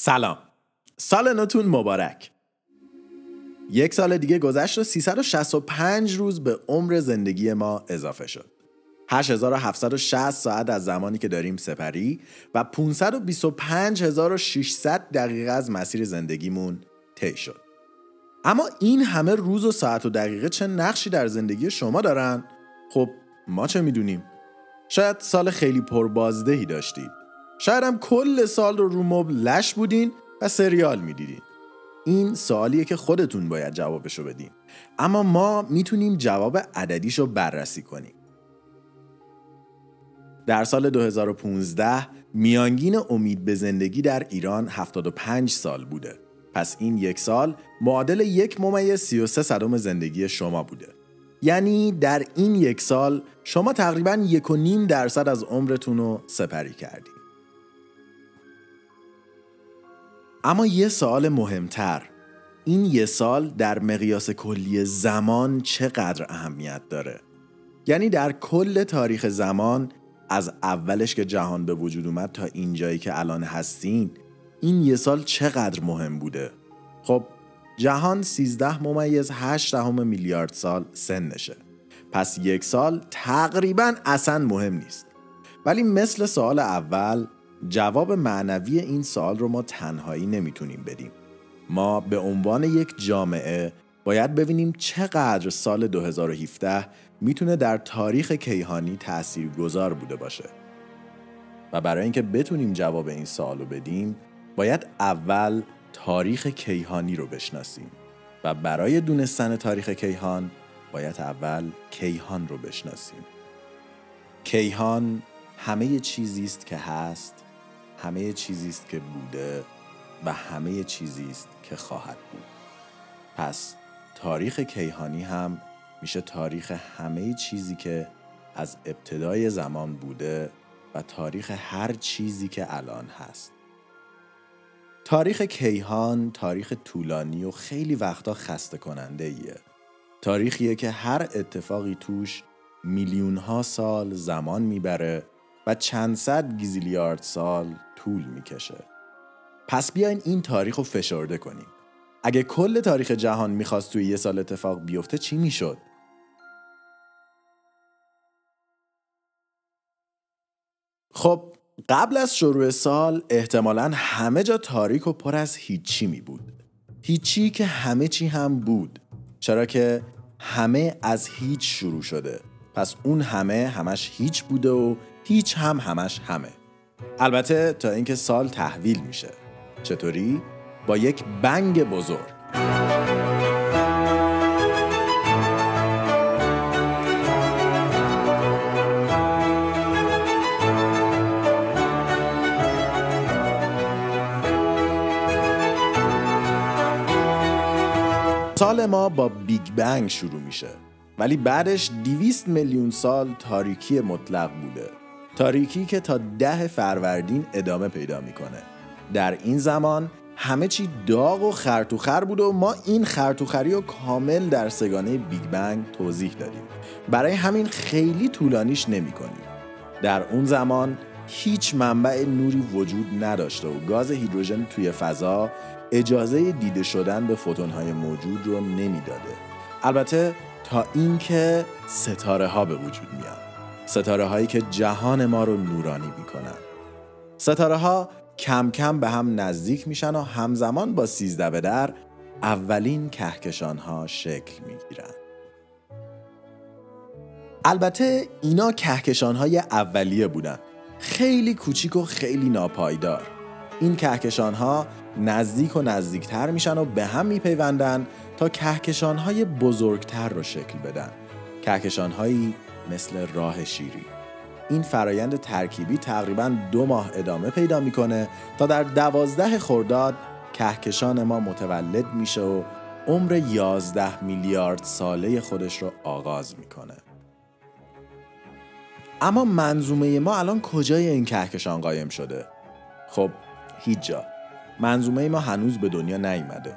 سلام. سال نوتون مبارک. یک سال دیگه گذشت و 365 روز به عمر زندگی ما اضافه شد. 8760 ساعت از زمانی که داریم سپری و 525600 دقیقه از مسیر زندگیمون طی شد. اما این همه روز و ساعت و دقیقه چه نقشی در زندگی شما دارن؟ خب ما چه می‌دونیم؟ شاید سال خیلی پربازدهی داشتید. شاید هم کل سال رو رو مبل لش بودین و سریال می‌دیدین. این سوالیه که خودتون باید جوابشو بدین. اما ما می‌تونیم جواب عددیشو بررسی کنیم. در سال 2015 میانگین امید به زندگی در ایران 75 سال بوده. پس این یک سال معادل یک ممیز 33 صدم زندگی شما بوده. یعنی در این یک سال شما تقریبا یک و نیم درصد از عمرتون رو سپری کردید. اما یه سوال مهمتر. این یه سال در مقیاس کلی زمان چقدر اهمیت داره؟ یعنی در کل تاریخ زمان از اولش که جهان به وجود اومد تا اینجایی که الان هستین این یه سال چقدر مهم بوده؟ خب جهان 13 ممیز 8 دهم میلیارد سال سنشه. پس یک سال تقریبا اصلا مهم نیست. ولی مثل سال اول جواب معنوی این سال رو ما تنهایی نمی‌تونیم بدیم. ما به عنوان یک جامعه باید ببینیم چقدر سال 2017 می‌تونه در تاریخ کیهانی تأثیر گذار بوده باشه. و برای اینکه بتونیم جواب این سوال رو بدیم باید اول تاریخ کیهانی رو بشناسیم. و برای دونستن تاریخ کیهان باید اول کیهان رو بشناسیم. کیهان همه چیزی است که هست همه چیزی است که بوده و همه چیزی است که خواهد بود پس تاریخ کیهانی هم میشه تاریخ همه چیزی که از ابتدای زمان بوده و تاریخ هر چیزی که الان هست تاریخ کیهان تاریخ طولانی و خیلی وقتا خسته کننده ایه. تاریخیه که هر اتفاقی توش میلیون ها سال زمان می‌بره و چند صد گیزیلیارد سال طول می‌کشه. پس بیاین این تاریخ رو فشرده کنیم. اگه کل تاریخ جهان می‌خواست توی یه سال اتفاق بیفته چی می‌شد؟ خب قبل از شروع سال احتمالا همه جا تاریک و پر از هیچی می بود هیچی که همه چی هم بود چرا که همه از هیچ شروع شده پس اون همه همش هیچ بوده و هیچ هم همش همه. البته تا اینکه سال تحویل میشه. چطوری؟ با یک بنگ بزرگ. سال ما با بیگ بنگ شروع میشه. ولی بعدش 200 میلیون سال تاریکی مطلق بوده. تاریکی که تا ده فروردین ادامه پیدا می‌کنه. در این زمان همه چی داغ و خرتوخر بوده و ما این خرتوخری رو کامل در سگانه بیگ بنگ توضیح دادیم. برای همین خیلی طولانیش نمی کنیم. در اون زمان هیچ منبع نوری وجود نداشته و گاز هیدروژن توی فضا اجازه دیده شدن به فوتونهای موجود رو نمی‌داده. البته تا اینکه ستاره ها به وجود میان. ستاره هایی که جهان ما رو نورانی می‌کنن. ستاره ها کم کم به هم نزدیک میشن و همزمان با سیزده به در اولین کهکشان ها شکل می‌گیرن. البته اینا کهکشان های اولیه بودن. خیلی کوچیک و خیلی ناپایدار. این کهکشان ها نزدیک و نزدیکتر میشن و به هم میپیوندن تا کهکشان های بزرگتر رو شکل بدن. کهکشان هایی مثل راه شیری. این فرایند ترکیبی تقریبا دو ماه ادامه پیدا می‌کنه تا در دوازده خرداد کهکشان ما متولد میشه و عمر 11 میلیارد ساله خودش رو آغاز می‌کنه. اما منظومه ما الان کجای این کهکشان قایم شده؟ خب هیچ جا. منظومه ما هنوز به دنیا نیامده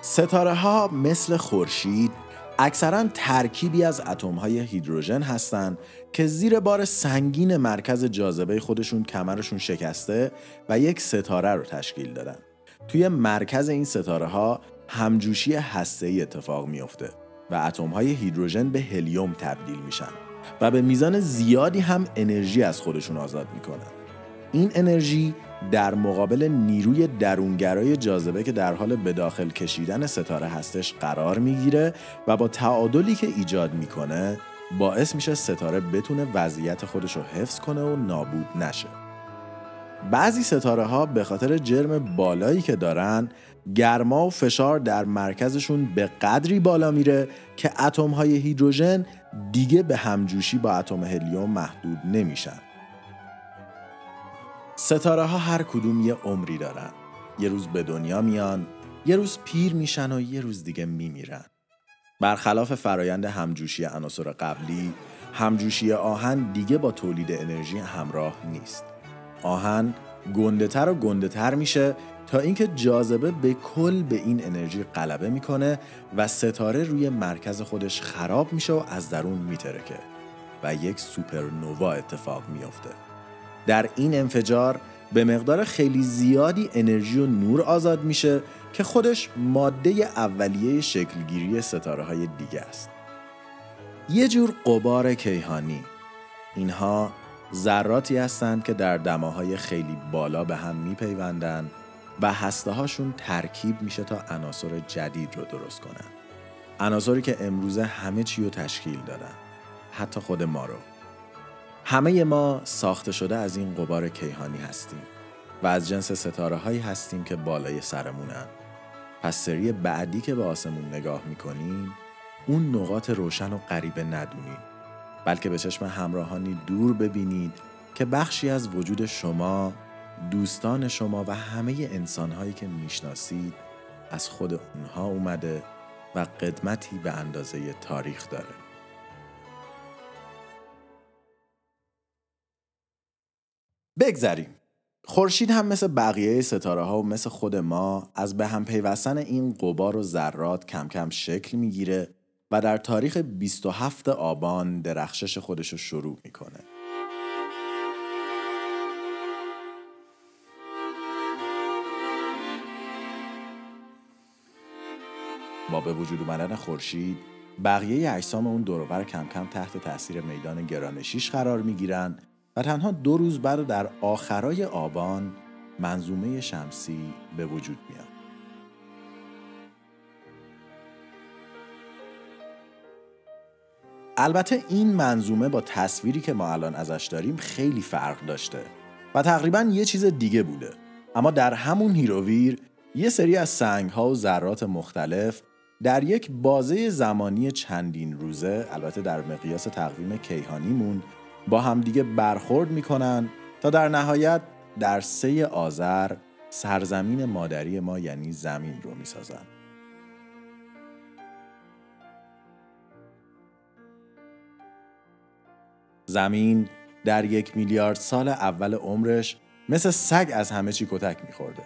ستاره ها مثل خورشید اکثرا ترکیبی از های هیدروژن هستند که زیر بار سنگین مرکز جاذبه خودشون کمرشون شکسته و یک ستاره رو تشکیل دادن. توی مرکز این ستاره ها همجوشی هسته ای اتفاق میافته و اتم های هیدروژن به هلیوم تبدیل میشن و به میزان زیادی هم انرژی از خودشون آزاد می‌کنن. این انرژی در مقابل نیروی درونگرای جاذبه که در حال به داخل کشیدن ستاره هستش قرار می‌گیره و با تعادلی که ایجاد می‌کنه باعث میشه ستاره بتونه وضعیت خودش رو حفظ کنه و نابود نشه. بعضی ستاره ها به خاطر جرم بالایی که دارن گرما و فشار در مرکزشون به قدری بالا میره که اتم های هیدروژن دیگه به همجوشی با اتم هلیوم محدود نمیشن. ستاره ها هر کدوم یه عمری دارن. یه روز به دنیا میان، یه روز پیر میشن و یه روز دیگه میمیرن. برخلاف فرایند همجوشی عناصر قبلی، همجوشی آهن دیگه با تولید انرژی همراه نیست. آهن گندهتر و گندهتر میشه تا اینکه جاذبه به کل به این انرژی غلبه می‌کنه و ستاره روی مرکز خودش خراب میشه و از درون میترکه و یک سوپرنووا اتفاق میافته. در این انفجار به مقدار خیلی زیادی انرژی و نور آزاد میشه که خودش ماده اولیه شکلگیری ستاره های دیگه است. یه جور قبار کیهانی اینها ذراتی هستند که در دماهای خیلی بالا به هم میپیوندن و هسته هاشون ترکیب میشه تا عناصر جدید رو درست کنن. عناصری که امروزه همه چی رو تشکیل دادن. حتی خود ما رو. همه ما ساخته شده از این قبار کیهانی هستیم و از جنس ستاره هایی هستیم که بالای سرمونن. پس سری بعدی که به آسمون نگاه می‌کنیم اون نقاط روشن و غریبه ندونیم بلکه به چشم همراهانی دور ببینید که بخشی از وجود شما دوستان شما و همه انسانهایی که می‌شناسید از خود اونها اومده و قدمتی به اندازه تاریخ داره بگذریم خورشید هم مثل بقیه ستاره ها و مثل خود ما از به هم پیوستن این قبار و ذرات کم کم شکل می‌گیره و در تاریخ 27 آبان درخشش خودش رو شروع می‌کنه. با به وجود اومدن خورشید بقیه اجسام اون دورور کم کم تحت تاثیر میدان گرانشیش قرار می‌گیرن و تنها دو روز بعد در آخرای آبان منظومه شمسی به وجود میاد. البته این منظومه با تصویری که ما الان ازش داریم خیلی فرق داشته و تقریبا یه چیز دیگه بوده اما در همون هیروویر یه سری از سنگ ها و ذرات مختلف در یک بازه زمانی چندین روزه البته در مقیاس تقویم کیهانیمون با همدیگه برخورد می‌کنن تا در نهایت در سه آذر سرزمین مادری ما یعنی زمین رو می‌سازن. زمین در یک میلیارد سال اول عمرش مثل سگ از همه چی کتک میخورده.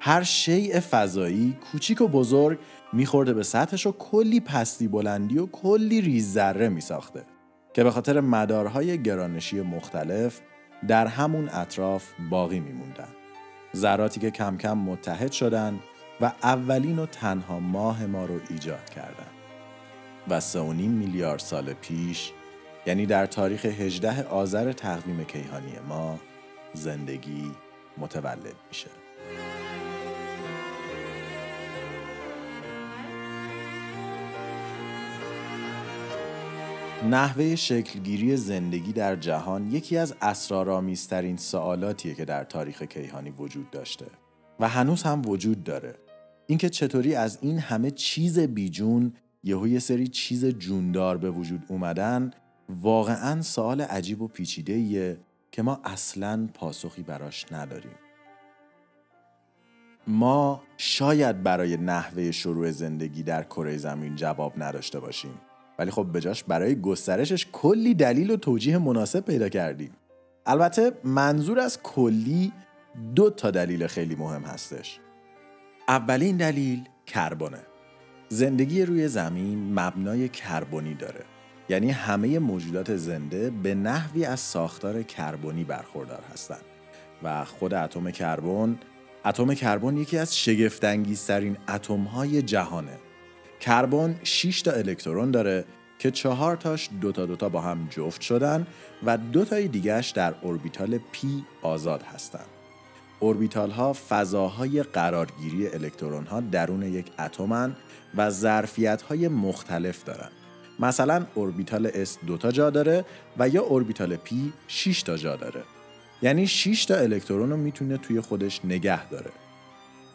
هر شیء فضایی کوچیک و بزرگ میخورده به سطحش و کلی پستی بلندی و کلی ریز ذره میساخته. که به خاطر مدارهای گرانشی مختلف در همون اطراف باقی میموندن. ذراتی که کم کم متحد شدن و اولین و تنها ماه ما رو ایجاد کردند و سه میلیارد سال پیش یعنی در تاریخ 18 آذر تقویم کیهانی ما زندگی متولد میشه. نحوه شکلگیری زندگی در جهان یکی از اسرارآمیزترین سوالاتیه که در تاریخ کیهانی وجود داشته و هنوز هم وجود داره. اینکه چطوری از این همه چیز بیجون یهو یه سری چیز جوندار به وجود اومدن واقعا سوال عجیب و پیچیده که ما اصلا پاسخی براش نداریم. ما شاید برای نحوه شروع زندگی در کره زمین جواب نداشته باشیم. ولی خب بجاش برای گسترشش کلی دلیل و توجیه مناسب پیدا کردیم. البته منظور از کلی دو تا دلیل خیلی مهم هستش. اولین دلیل کربونه زندگی روی زمین مبنای کربنی داره. یعنی همه موجودات زنده به نحوی از ساختار کربنی برخوردار هستند و خود اتم کربن اتم کربن یکی از شگفتانگیزترین اتم‌های جهانه. کربن 6 تا الکترون داره که چهار تاش دوتا دوتا با هم جفت شدن و دو تای دیگهش در اوربیتال P آزاد هستند. اوربیتال ها فضاهای قرارگیری الکترون ها درون یک اتمن و ظرفیت های مختلف دارن. مثلا اوربیتال S دو تا جا داره و یا اوربیتال P 6 تا جا داره. یعنی 6 تا الکترون رو می‌تونه توی خودش نگه داره.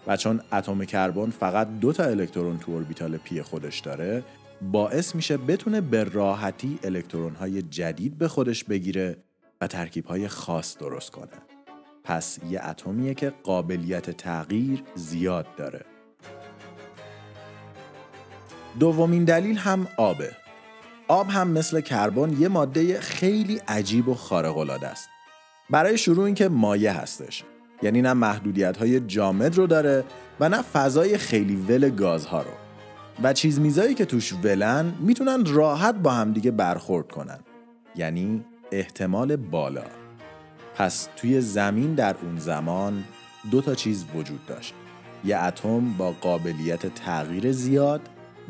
و چون اتم کربن فقط دو تا الکترون تو اوربیتال P خودش داره باعث میشه بتونه به راحتی الکترون های جدید به خودش بگیره و ترکیب های خاص درست کنه. پس یه اتمیه که قابلیت تغییر زیاد داره. دومین دلیل هم آبه. آب هم مثل کربن یه ماده خیلی عجیب و خارق‌العاده است. برای شروع اینکه مایع هستش. یعنی نه محدودیت های جامد رو داره و نه فضای خیلی ول گازها رو. و چیز میزایی که توش ولن می‌تونن راحت با همدیگه برخورد کنن. یعنی احتمال بالا. پس توی زمین در اون زمان دو تا چیز وجود داشت. یه اتم با قابلیت تغییر زیاد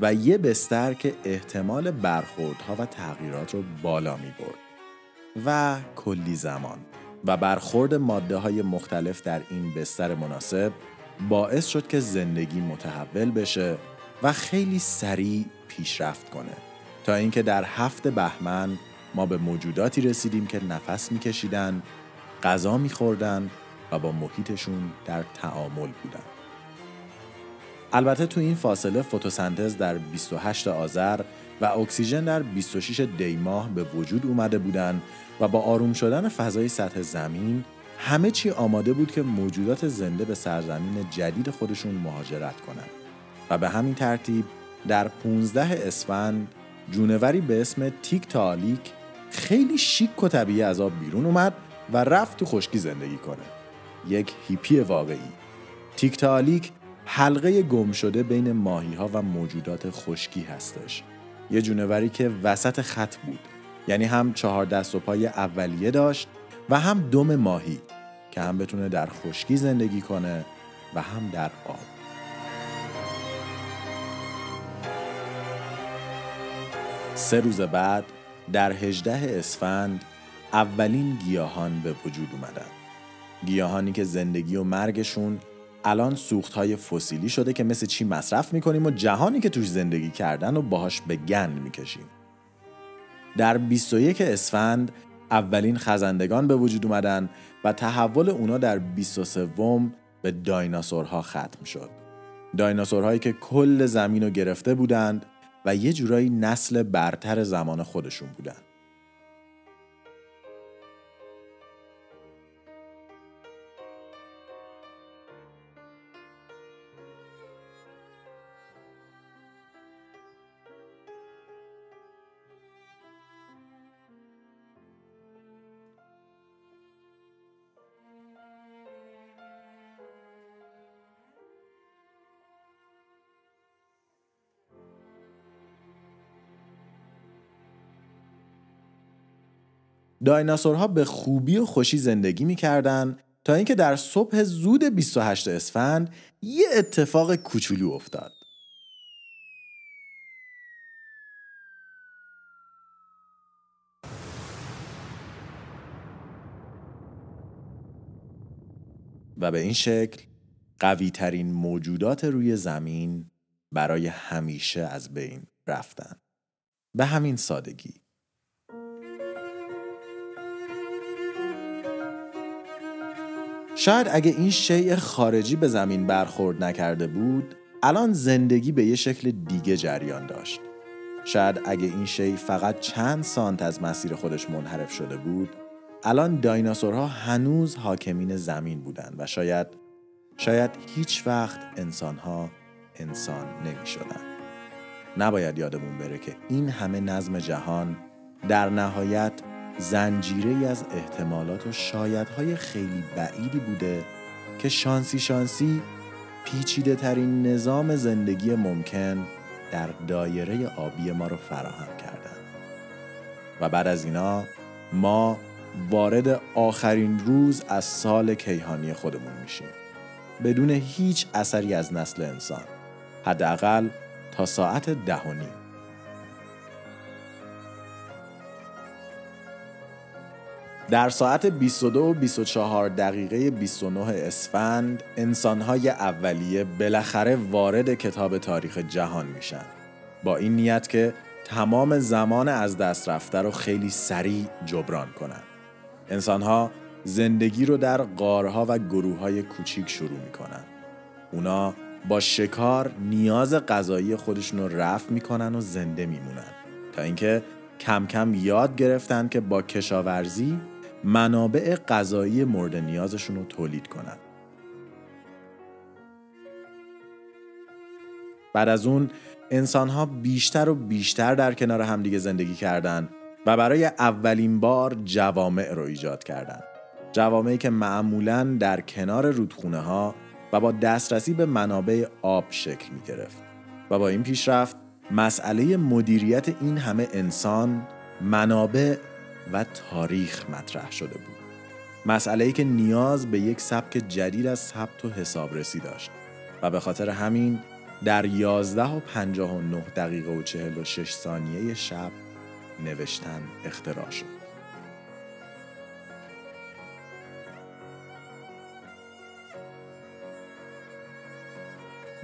و یه بستر که احتمال برخوردها و تغییرات رو بالا می برد و کلی زمان. و برخورد ماده های مختلف در این بستر مناسب باعث شد که زندگی متحول بشه و خیلی سریع پیشرفت کنه تا اینکه در هفت بهمن ما به موجوداتی رسیدیم که نفس میکشیدن، غذا میخوردن و با محیطشون در تعامل بودن. البته تو این فاصله فتوسنتز در 28 آذر و اکسیژن در 26 دی ماه به وجود اومده بودن و با آروم شدن فضای سطح زمین همه چی آماده بود که موجودات زنده به سرزمین جدید خودشون مهاجرت کنند. و به همین ترتیب در 15 اسفند جونوری به اسم تیک تالیک خیلی شیک و طبیعی از آب بیرون اومد و رفت تو خشکی زندگی کنه. یک هیپی واقعی. تیک تالیک حلقه گم شده بین ماهی ها و موجودات خشکی هستش. یه جونوری که وسط خط بود. یعنی هم چهار دست و پای اولیه داشت و هم دم ماهی که هم بتونه در خشکی زندگی کنه و هم در آب. سه روز بعد در هجده اسفند اولین گیاهان به وجود اومدن. گیاهانی که زندگی و مرگشون الان سوخت های فسیلی شده که مثل چی مصرف می‌کنیم و جهانی که توش زندگی کردن و باهاش به گند می‌کشیم. در 21 اسفند اولین خزندگان به وجود اومدن و تحول اونا در 23 به دایناسورها ختم شد دایناسورهایی که کل زمین رو گرفته بودند و یه جورایی نسل برتر زمان خودشون بودن. دایناسورها به خوبی و خوشی زندگی می‌کردن تا اینکه در صبح زود 28 اسفند یه اتفاق کوچولو افتاد. و به این شکل قوی ترین موجودات روی زمین برای همیشه از بین رفتن. به همین سادگی. شاید اگه این شیء خارجی به زمین برخورد نکرده بود الان زندگی به یه شکل دیگه جریان داشت شاید اگه این شی فقط چند سانت از مسیر خودش منحرف شده بود الان دایناسورها هنوز حاکمین زمین بودند و شاید شاید هیچ وقت انسانها انسان نمی شدن. نباید یادمون بره که این همه نظم جهان در نهایت زنجیره از احتمالات و شایدهای خیلی بعیدی بوده که شانسی شانسی پیچیده ترین نظام زندگی ممکن در دایره آبی ما رو فراهم کردن. و بعد از اینا ما وارد آخرین روز از سال کیهانی خودمون میشیم. بدون هیچ اثری از نسل انسان. حداقل تا ساعت ده و نیم. در ساعت 22 و 24 دقیقه 29 اسفند انسانهای اولیه بالاخره وارد کتاب تاریخ جهان میشن. با این نیت که تمام زمان از دست رفته رو خیلی سریع جبران کنن. انسانها زندگی رو در قارها و گروه های کوچیک شروع می‌کنن. اونا با شکار نیاز غذایی خودشون رو رفع می‌کنن و زنده میمونن. تا اینکه کم کم یاد گرفتن که با کشاورزی منابع غذایی مورد نیازشون رو تولید کنن بعد از اون انسان ها بیشتر و بیشتر در کنار همدیگه زندگی کردند و برای اولین بار جوامع رو ایجاد کردند. جوامعی که معمولا در کنار رودخونه ها و با دسترسی به منابع آب شکل می گرفت و با این پیشرفت مسئله مدیریت این همه انسان منابع و تاریخ مطرح شده بود مسئله ای که نیاز به یک سبک جدید از ثبت و حسابرسی داشت و به خاطر همین در 11 و 59 دقیقه و 46 ثانیه شب نوشتن اختراع شد.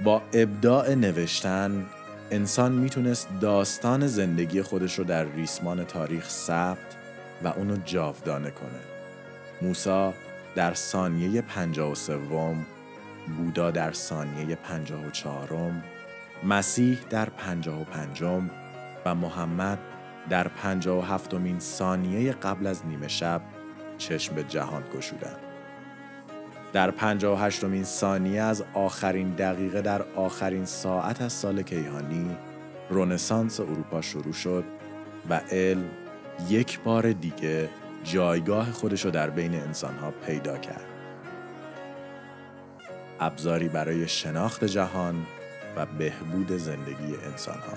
با ابداع نوشتن انسان می‌تونست داستان زندگی خودش رو در ریسمان تاریخ ثبت و اونو جاودانه کنه. موسا در ثانیه 53 بودا در ثانیه 54 مسیح در 55 و محمد در 57 مین ثانیه قبل از نیمه شب چشم به جهان گشودند. در 58 مین ثانیه از آخرین دقیقه در آخرین ساعت از سال کیهانی رونسانس اروپا شروع شد و علم یک بار دیگه جایگاه خودش رو در بین انسانها پیدا کرد. ابزاری برای شناخت جهان و بهبود زندگی انسانها.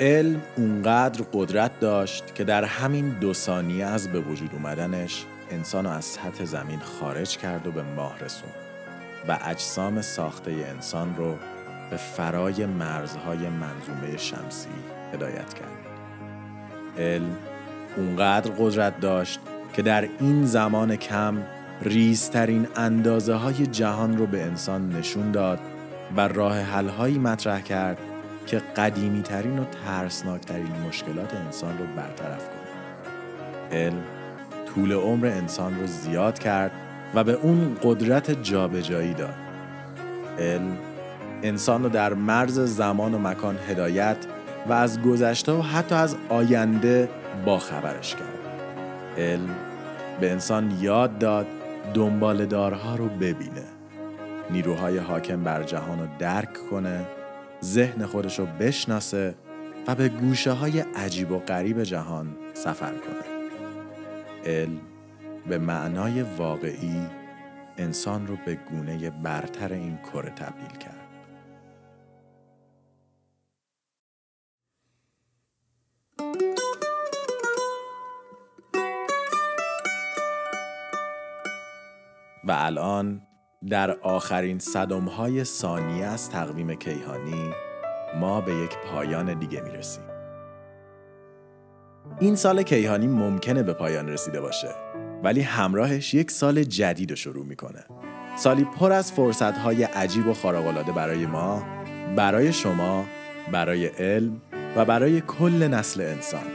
علم اونقدر قدرت داشت که در همین دو ثانیه از به وجود اومدنش انسان از سطح زمین خارج کرد و به ماه رسون و اجسام ساخته انسان رو به فرای مرزهای منظومه شمسی هدایت کرد. علم اونقدر قدرت داشت که در این زمان کم ریزترین اندازه های جهان رو به انسان نشون داد و راه حلهایی مطرح کرد که قدیمی ترین و ترسناک ترین مشکلات انسان رو برطرف کنه علم طول عمر انسان رو زیاد کرد و به اون قدرت جابجایی داد علم انسان رو در مرز زمان و مکان هدایت و از گذشته و حتی از آینده با خبرش کرد. علم به انسان یاد داد دنبالدارها رو ببینه. نیروهای حاکم بر جهان رو درک کنه ذهن خودش رو بشناسه و به گوشه های عجیب و غریب جهان سفر کنه. علم به معنای واقعی انسان رو به گونه برتر این کره تبدیل کرد. و الان در آخرین های ثانیه از تقویم کیهانی ما به یک پایان دیگه می‌رسیم. این سال کیهانی ممکنه به پایان رسیده باشه ولی همراهش یک سال جدید رو شروع می‌کنه. سالی پر از های عجیب و خارق‌العاده برای ما، برای شما، برای علم و برای کل نسل انسان.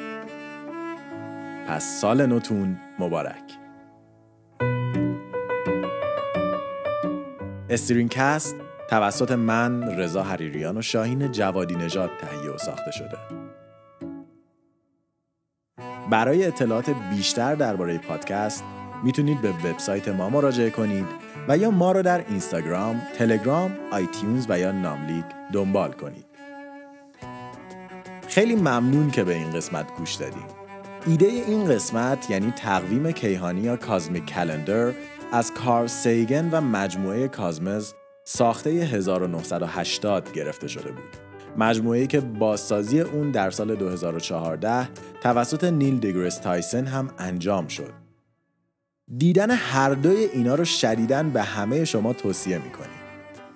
پس سال نوتون مبارک. استرینکست توسط من رضا حریریان و شاهین جوادی نژاد تهیه و ساخته شده. برای اطلاعات بیشتر درباره پادکست می‌تونید به وبسایت ما مراجعه کنید و یا ما رو در اینستاگرام، تلگرام، آیتیونز و یا ناملیک دنبال کنید. خیلی ممنون که به این قسمت گوش دادید. ایده این قسمت یعنی تقویم کیهانی یا کازمیک کلندر از کار سیگن و مجموعه کازمز ساخته 1980 گرفته شده بود. مجموعه‌ای که بازسازی اون در سال 2014 توسط نیل دیگرس تایسن هم انجام شد. دیدن هر دوی اینا رو شدیدن به همه شما توصیه می‌کنیم.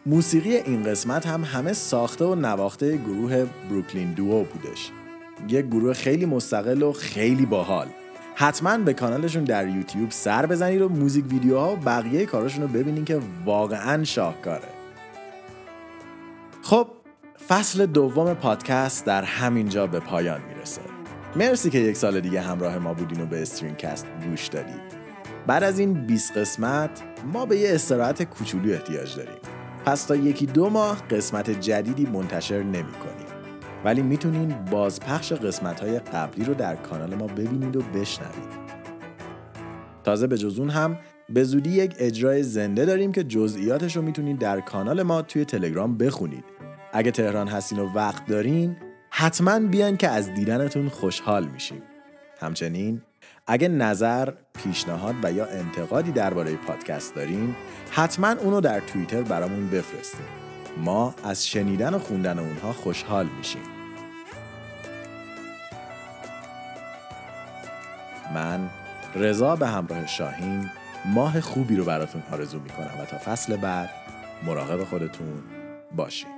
موسیقی این قسمت هم همه ساخته و نواخته گروه بروکلین دوو بودش. یک گروه خیلی مستقل و خیلی باحال. حتما به کانالشون در یوتیوب سر بزنید و موزیک ویدیوها و بقیه کاراشون رو ببینید که واقعا شاهکاره. خب فصل دوم پادکست در همین جا به پایان می‌رسه. مرسی که یک سال دیگه همراه ما بودین و به استرینکست گوش دادید بعد از این 20 قسمت ما به یه استراحت کوچولو احتیاج داریم. پس تا یکی دو ماه قسمت جدیدی منتشر نمی کنیم. ولی می‌تونین بازپخش قسمت های قبلی رو در کانال ما ببینید و بشنوید. تازه به جزون هم به زودی یک اجرای زنده داریم که جزئیاتش رو می‌تونید در کانال ما توی تلگرام بخونید. اگه تهران هستین و وقت دارین حتما بیان که از دیدنتون خوشحال میشیم. همچنین اگه نظر، پیشنهاد و یا انتقادی درباره پادکست دارین حتما اونو در توییتر برامون بفرستین. ما از شنیدن و خوندن اونها خوشحال میشیم. من رضا به همراه شاهین ماه خوبی رو براتون آرزو می‌کنم و تا فصل بعد مراقب خودتون باشید